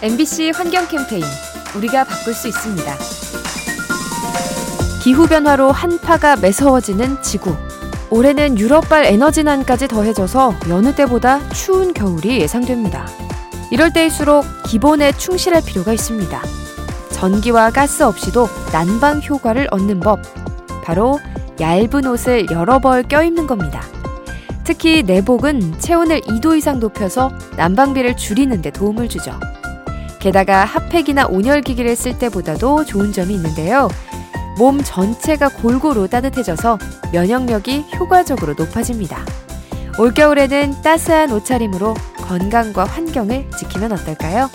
MBC 환경 캠페인 우리가 바꿀 수 있습니다. 기후변화로 한파가 매서워지는 지구. 올해는 유럽발 에너지난까지 더해져서 여느 때보다 추운 겨울이 예상됩니다. 이럴 때일수록 기본에 충실할 필요가 있습니다. 전기와 가스 없이도 난방 효과를 얻는 법. 바로 얇은 옷을 여러 벌 껴입는 겁니다. 특히 내복은 체온을 2도 이상 높여서 난방비를 줄이는 데 도움을 주죠. 게다가 핫팩이나 온열기기를 쓸 때보다도 좋은 점이 있는데요. 몸 전체가 골고루 따뜻해져서 면역력이 효과적으로 높아집니다. 올겨울에는 따스한 옷차림으로 건강과 환경을 지키면 어떨까요?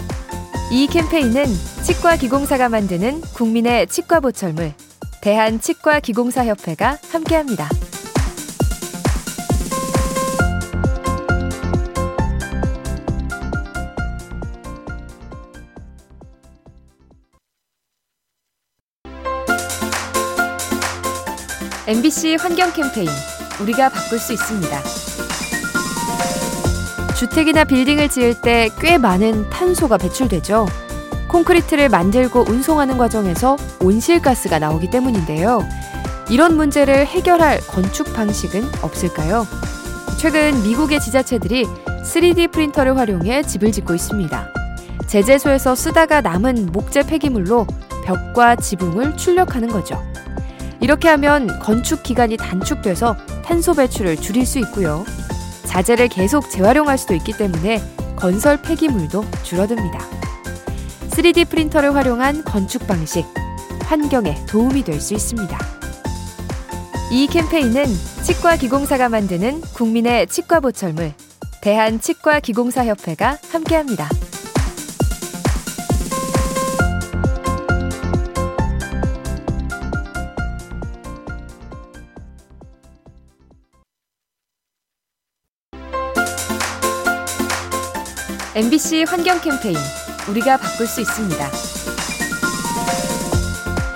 이 캠페인은 치과기공사가 만드는 국민의 치과 보철물 대한치과기공사협회가 함께합니다. MBC 환경 캠페인 우리가 바꿀 수 있습니다. 주택이나 빌딩을 지을 때 꽤 많은 탄소가 배출되죠. 콘크리트를 만들고 운송하는 과정에서 온실가스가 나오기 때문인데요. 이런 문제를 해결할 건축 방식은 없을까요? 최근 미국의 지자체들이 3D 프린터를 활용해 집을 짓고 있습니다. 제재소에서 쓰다가 남은 목재 폐기물로 벽과 지붕을 출력하는 거죠. 이렇게 하면 건축 기간이 단축돼서 탄소 배출을 줄일 수 있고요. 자재를 계속 재활용할 수도 있기 때문에 건설 폐기물도 줄어듭니다. 3D 프린터를 활용한 건축 방식, 환경에 도움이 될 수 있습니다. 이 캠페인은 치과기공사가 만드는 국민의 치과 보철물, 대한치과기공사협회가 함께합니다. MBC 환경 캠페인 우리가 바꿀 수 있습니다.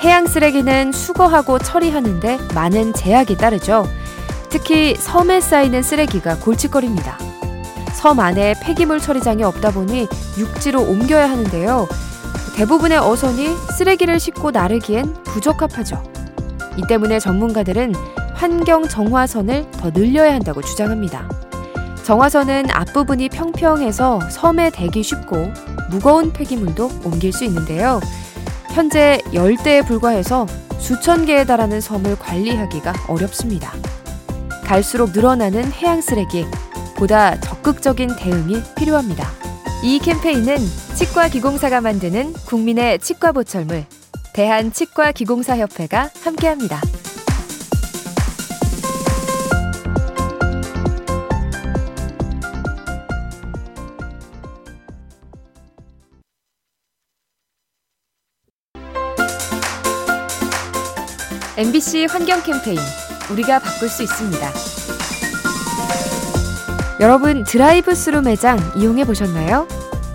해양 쓰레기는 수거하고 처리하는데 많은 제약이 따르죠. 특히 섬에 쌓이는 쓰레기가 골칫거리입니다. 섬 안에 폐기물 처리장이 없다 보니 육지로 옮겨야 하는데요. 대부분의 어선이 쓰레기를 싣고 나르기엔 부적합하죠. 이 때문에 전문가들은 환경 정화선을 더 늘려야 한다고 주장합니다. 정화선은 앞부분이 평평해서 섬에 대기 쉽고 무거운 폐기물도 옮길 수 있는데요. 현재 열대에 불과해서 수천 개에 달하는 섬을 관리하기가 어렵습니다. 갈수록 늘어나는 해양 쓰레기, 보다 적극적인 대응이 필요합니다. 이 캠페인은 치과기공사가 만드는 국민의 치과 보철물, 대한치과기공사협회가 함께합니다. MBC 환경 캠페인 우리가 바꿀 수 있습니다. 여러분 드라이브 스루 매장 이용해 보셨나요?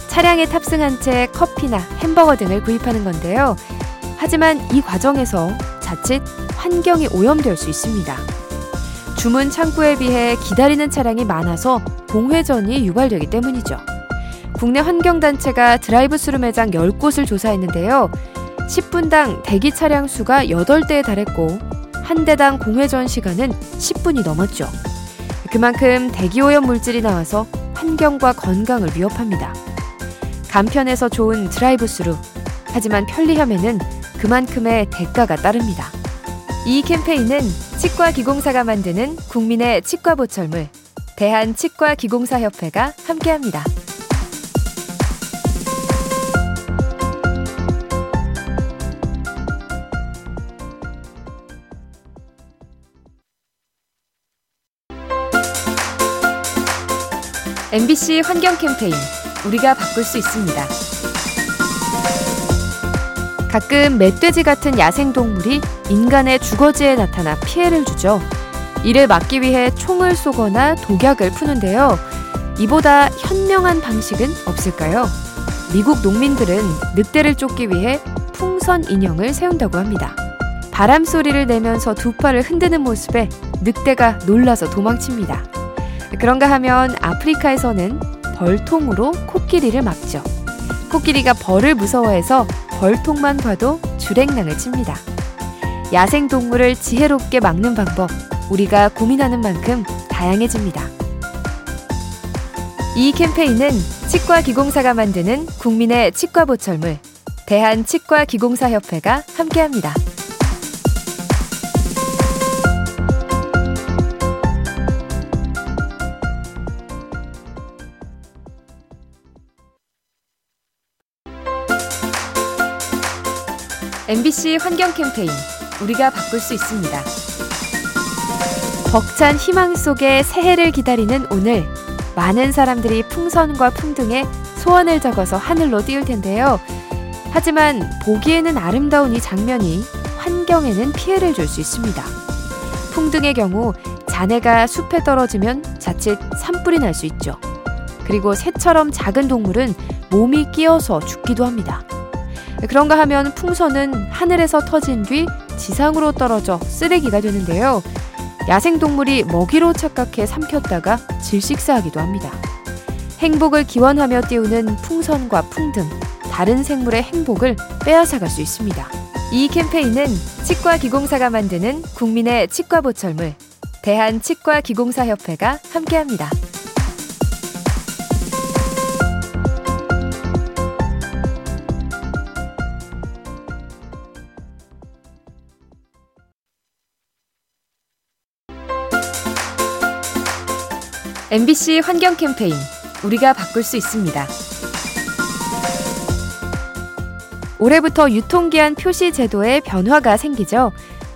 차량에 탑승한 채 커피나 햄버거 등을 구입하는 건데요. 하지만 이 과정에서 자칫 환경이 오염될 수 있습니다. 주문 창구에 비해 기다리는 차량이 많아서 공회전이 유발되기 때문이죠. 국내 환경단체가 드라이브 스루 매장 10곳을 조사했는데요. 10분당 대기 차량 수가 8대에 달했고 한 대당 공회전 시간은 10분이 넘었죠. 그만큼 대기오염 물질이 나와서 환경과 건강을 위협합니다. 간편해서 좋은 드라이브 스루. 하지만 편리함에는 그만큼의 대가가 따릅니다. 이 캠페인은 치과 기공사가 만드는 국민의 치과 보철물 대한치과기공사협회가 함께합니다. MBC 환경 캠페인 우리가 바꿀 수 있습니다. 가끔 멧돼지 같은 야생동물이 인간의 주거지에 나타나 피해를 주죠. 이를 막기 위해 총을 쏘거나 독약을 푸는데요. 이보다 현명한 방식은 없을까요? 미국 농민들은 늑대를 쫓기 위해 풍선 인형을 세운다고 합니다. 바람 소리를 내면서 두 팔을 흔드는 모습에 늑대가 놀라서 도망칩니다. 그런가 하면 아프리카에서는 벌통으로 코끼리를 막죠. 코끼리가 벌을 무서워해서 벌통만 봐도 주랭랑을 칩니다. 야생 동물을 지혜롭게 막는 방법, 우리가 고민하는 만큼 다양해집니다. 이 캠페인은 치과 기공사가 만드는 국민의 치과 보철물, 대한치과기공사협회가 함께합니다. MBC 환경 캠페인 우리가 바꿀 수 있습니다. 벅찬 희망 속에 새해를 기다리는 오늘 많은 사람들이 풍선과 풍등에 소원을 적어서 하늘로 띄울 텐데요. 하지만 보기에는 아름다운 이 장면이 환경에는 피해를 줄 수 있습니다. 풍등의 경우 잔해가 숲에 떨어지면 자칫 산불이 날 수 있죠. 그리고 새처럼 작은 동물은 몸이 끼어서 죽기도 합니다. 그런가 하면 풍선은 하늘에서 터진 뒤 지상으로 떨어져 쓰레기가 되는데요. 야생동물이 먹이로 착각해 삼켰다가 질식사하기도 합니다. 행복을 기원하며 띄우는 풍선과 풍등, 다른 생물의 행복을 빼앗아갈 수 있습니다. 이 캠페인은 치과기공사가 만드는 국민의 치과보철물, 대한치과기공사협회가 함께합니다. MBC 환경 캠페인 우리가 바꿀 수 있습니다. 올해부터 유통기한 표시 제도에 변화가 생기죠.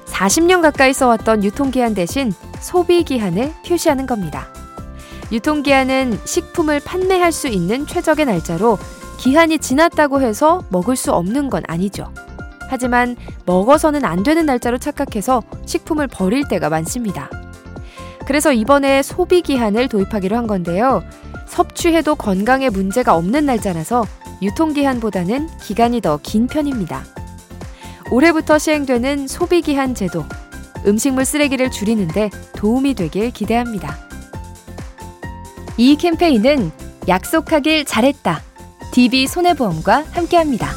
40년 가까이 써왔던 유통기한 대신 소비기한을 표시하는 겁니다. 유통기한은 식품을 판매할 수 있는 최적의 날짜로 기한이 지났다고 해서 먹을 수 없는 건 아니죠. 하지만 먹어서는 안 되는 날짜로 착각해서 식품을 버릴 때가 많습니다. 그래서 이번에 소비 기한을 도입하기로 한 건데요. 섭취해도 건강에 문제가 없는 날짜라서 유통기한보다는 기간이 더 긴 편입니다. 올해부터 시행되는 소비기한 제도, 음식물 쓰레기를 줄이는데 도움이 되길 기대합니다. 이 캠페인은 약속하길 잘했다. DB 손해보험과 함께합니다.